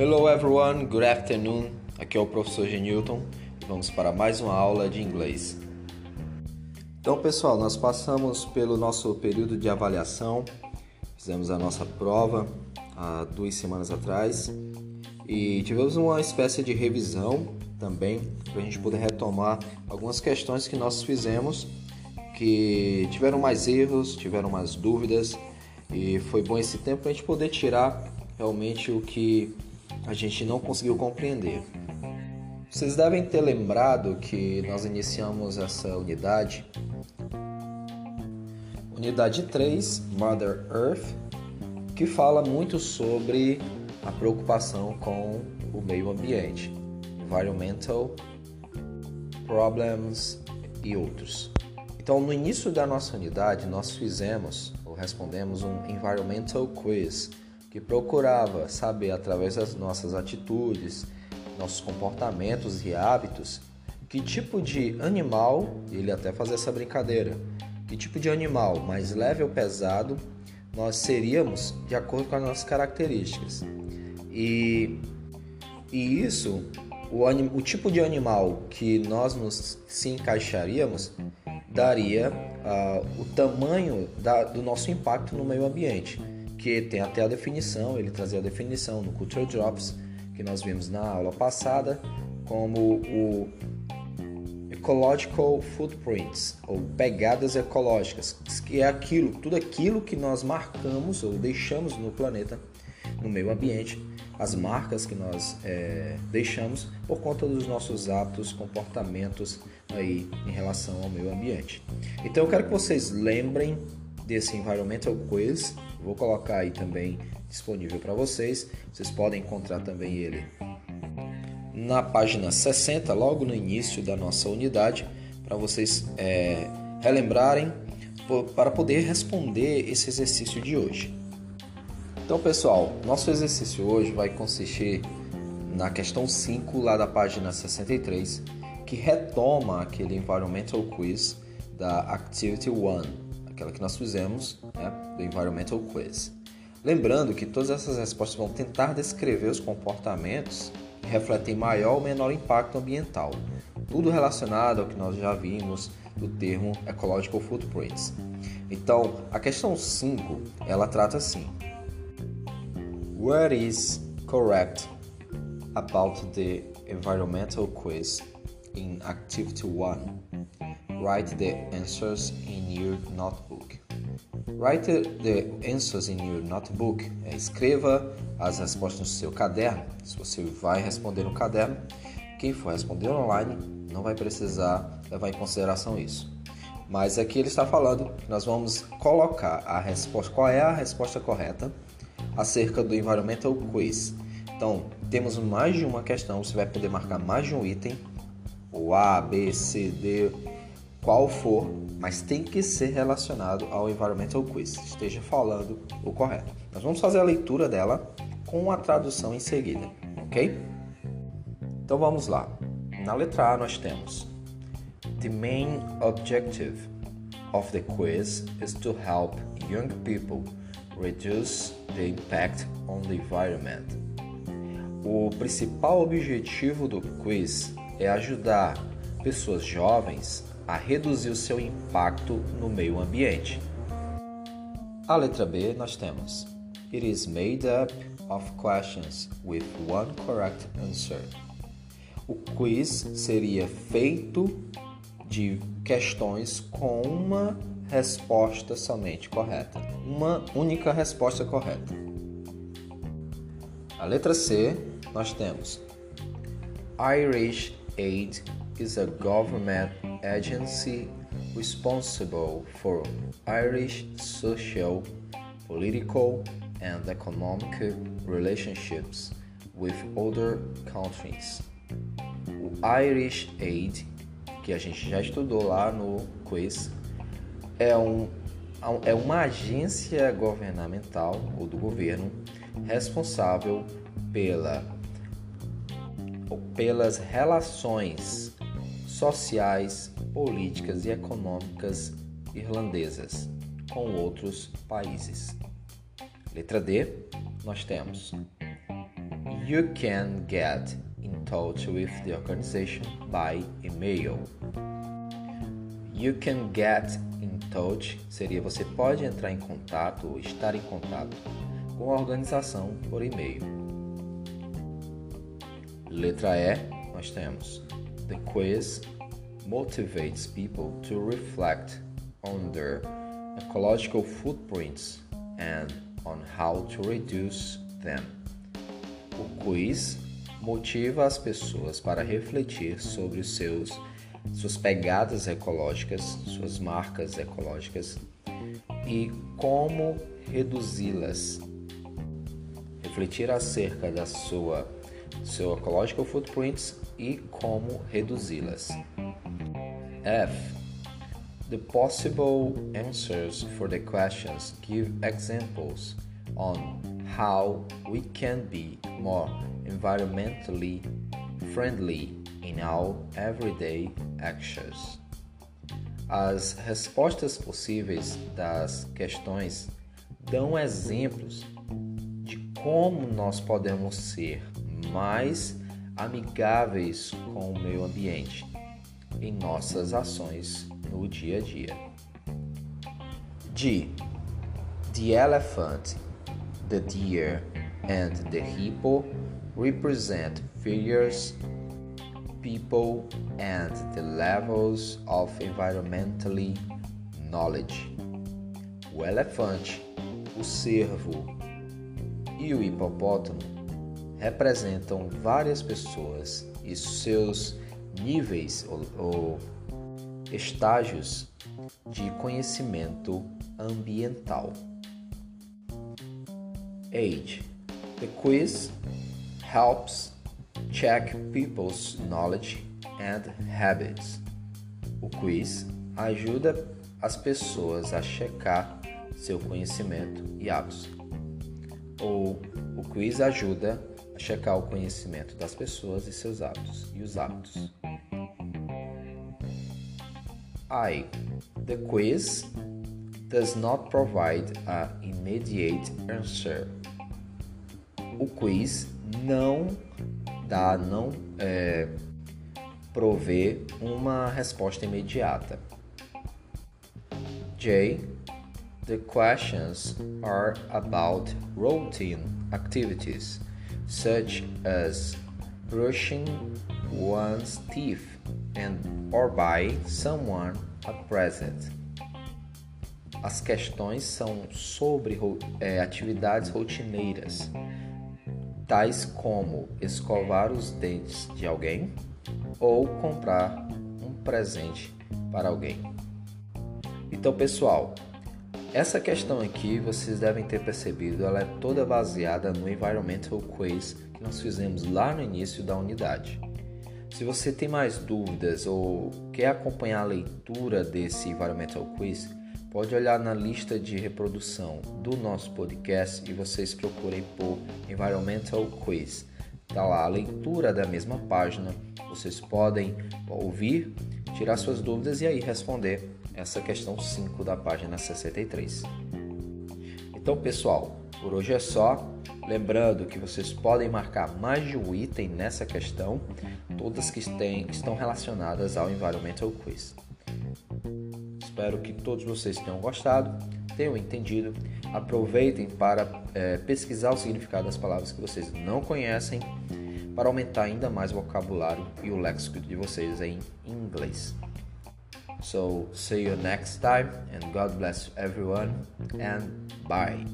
Hello everyone, good afternoon. Aqui é o professor Genilton. Vamos para mais uma aula de inglês. Então, pessoal, nós passamos pelo nosso período de avaliação, fizemos a nossa prova há duas semanas atrás. E tivemos uma espécie de revisão também para a gente poder retomar algumas questões que nós fizemos que tiveram mais erros, tiveram mais dúvidas. E foi bom esse tempo para a gente poder tirar realmente o que a gente não conseguiu compreender. Vocês devem ter lembrado que nós iniciamos essa unidade, unidade 3, Mother Earth, que fala muito sobre a preocupação com o meio ambiente, environmental problems e outros. Então, no início da nossa unidade, nós fizemos ou respondemos um environmental quiz que procurava saber através das nossas atitudes, nossos comportamentos e hábitos, que tipo de animal, ele até fazia essa brincadeira, que tipo de animal mais leve ou pesado nós seríamos de acordo com as nossas características. E, e isso, o, o tipo de animal que nós nos se encaixaríamos daria uh, o tamanho da, do nosso impacto no meio ambiente, que tem até a definição, ele trazia a definição no Culture Drops, que nós vimos na aula passada, como o Ecological Footprints, ou pegadas ecológicas, que é aquilo, tudo aquilo que nós marcamos ou deixamos no planeta, no meio ambiente, as marcas que nós é, deixamos por conta dos nossos atos, comportamentos aí em relação ao meio ambiente. Então eu quero que vocês lembrem desse Environmental Quiz, vou colocar aí também disponível para vocês, vocês podem encontrar também ele na página 60, logo no início da nossa unidade, para vocês é, relembrarem para poder responder esse exercício de hoje. Então, pessoal, nosso exercício hoje vai consistir na questão 5 lá da página 63, que retoma aquele Environmental Quiz da Activity 1, aquela que nós fizemos, né, do Environmental Quiz. Lembrando que todas essas respostas vão tentar descrever os comportamentos que refletem maior ou menor impacto ambiental, tudo relacionado ao que nós já vimos do termo Ecological Footprints. Então, a questão 5, ela trata assim: What is correct about the environmental quiz in Activity 1? Write the answers in your notebook. Write the answers in your notebook. É, escreva as respostas no seu caderno. Se você vai responder no caderno, quem for responder online não vai precisar levar em consideração isso. Mas aqui ele está falando que nós vamos colocar a resposta, qual é a resposta correta acerca do Environmental Quiz. Então, temos mais de uma questão, você vai poder marcar mais de um item, o A, B, C, D, qual for, mas tem que ser relacionado ao Environmental Quiz, esteja falando o correto. Nós vamos fazer a leitura dela com a tradução em seguida, ok? Então vamos lá. Na letra A nós temos The main objective of the quiz is to help young people reduce the impact on the environment. O principal objetivo do quiz é ajudar pessoas jovens a reduzir o seu impacto no meio ambiente. A letra B nós temos It is made up of questions with one correct answer. O quiz seria feito de questões com uma resposta somente correta. Uma única resposta correta. A letra C, nós temos Irish Aid is a government agency responsible for Irish social, political, and economic relationships with other countries. O Irish Aid, que a gente já estudou lá no quiz, é, um, é uma agência governamental ou do governo responsável pela, pelas relações sociais, políticas e econômicas irlandesas com outros países. Letra D, nós temos You can get in touch with the organization by email. You can get in touch seria você pode entrar em contato ou estar em contato com a organização por e-mail. Letra E, nós temos The quiz motivates people to reflect on their ecological footprints and on how to reduce them. O quiz motiva as pessoas para refletir sobre seus suas pegadas ecológicas, suas marcas ecológicas e como reduzi-las. Refletir acerca da sua seu ecological footprints e como reduzi-las. F. The possible answers for the questions give examples on how we can be more environmentally friendly in our everyday actions. As respostas possíveis das questões dão exemplos de como nós podemos ser mais amigáveis com o meio ambiente em nossas ações no dia a dia. D. The elephant, the deer, and the hippo represent figures, people, and the levels of environmentally knowledge. O elefante, o cervo e o hipopótamo representam várias pessoas e seus níveis ou, ou estágios de conhecimento ambiental. Age. The quiz helps check people's knowledge and habits. O quiz ajuda as pessoas a checar seu conhecimento e hábitos. Ou o quiz ajuda checar o conhecimento das pessoas e seus hábitos e os hábitos. I. The quiz does not provide an immediate answer. O quiz não dá, não é, provê uma resposta imediata. J. The questions are about routine activities such as brushing one's teeth and or by someone present. As questões são sobre é, atividades rotineiras, tais como escovar os dentes de alguém ou comprar um presente para alguém. Então, pessoal, essa questão aqui vocês devem ter percebido, ela é toda baseada no Environmental Quiz que nós fizemos lá no início da unidade. Se você tem mais dúvidas ou quer acompanhar a leitura desse Environmental Quiz, pode olhar na lista de reprodução do nosso podcast e vocês procurem por Environmental Quiz. Está lá a leitura da mesma página. Vocês podem ouvir, tirar suas dúvidas e aí responder essa questão 5 da página 63. Então, pessoal, por hoje é só. Lembrando que vocês podem marcar mais de um item nessa questão, todas que, têm, estão relacionadas ao Environmental Quiz. Espero que todos vocês tenham gostado, tenham entendido. Aproveitem para é, pesquisar o significado das palavras que vocês não conhecem, para aumentar ainda mais o vocabulário e o léxico de vocês em inglês. So, see you next time, and God bless everyone, and bye.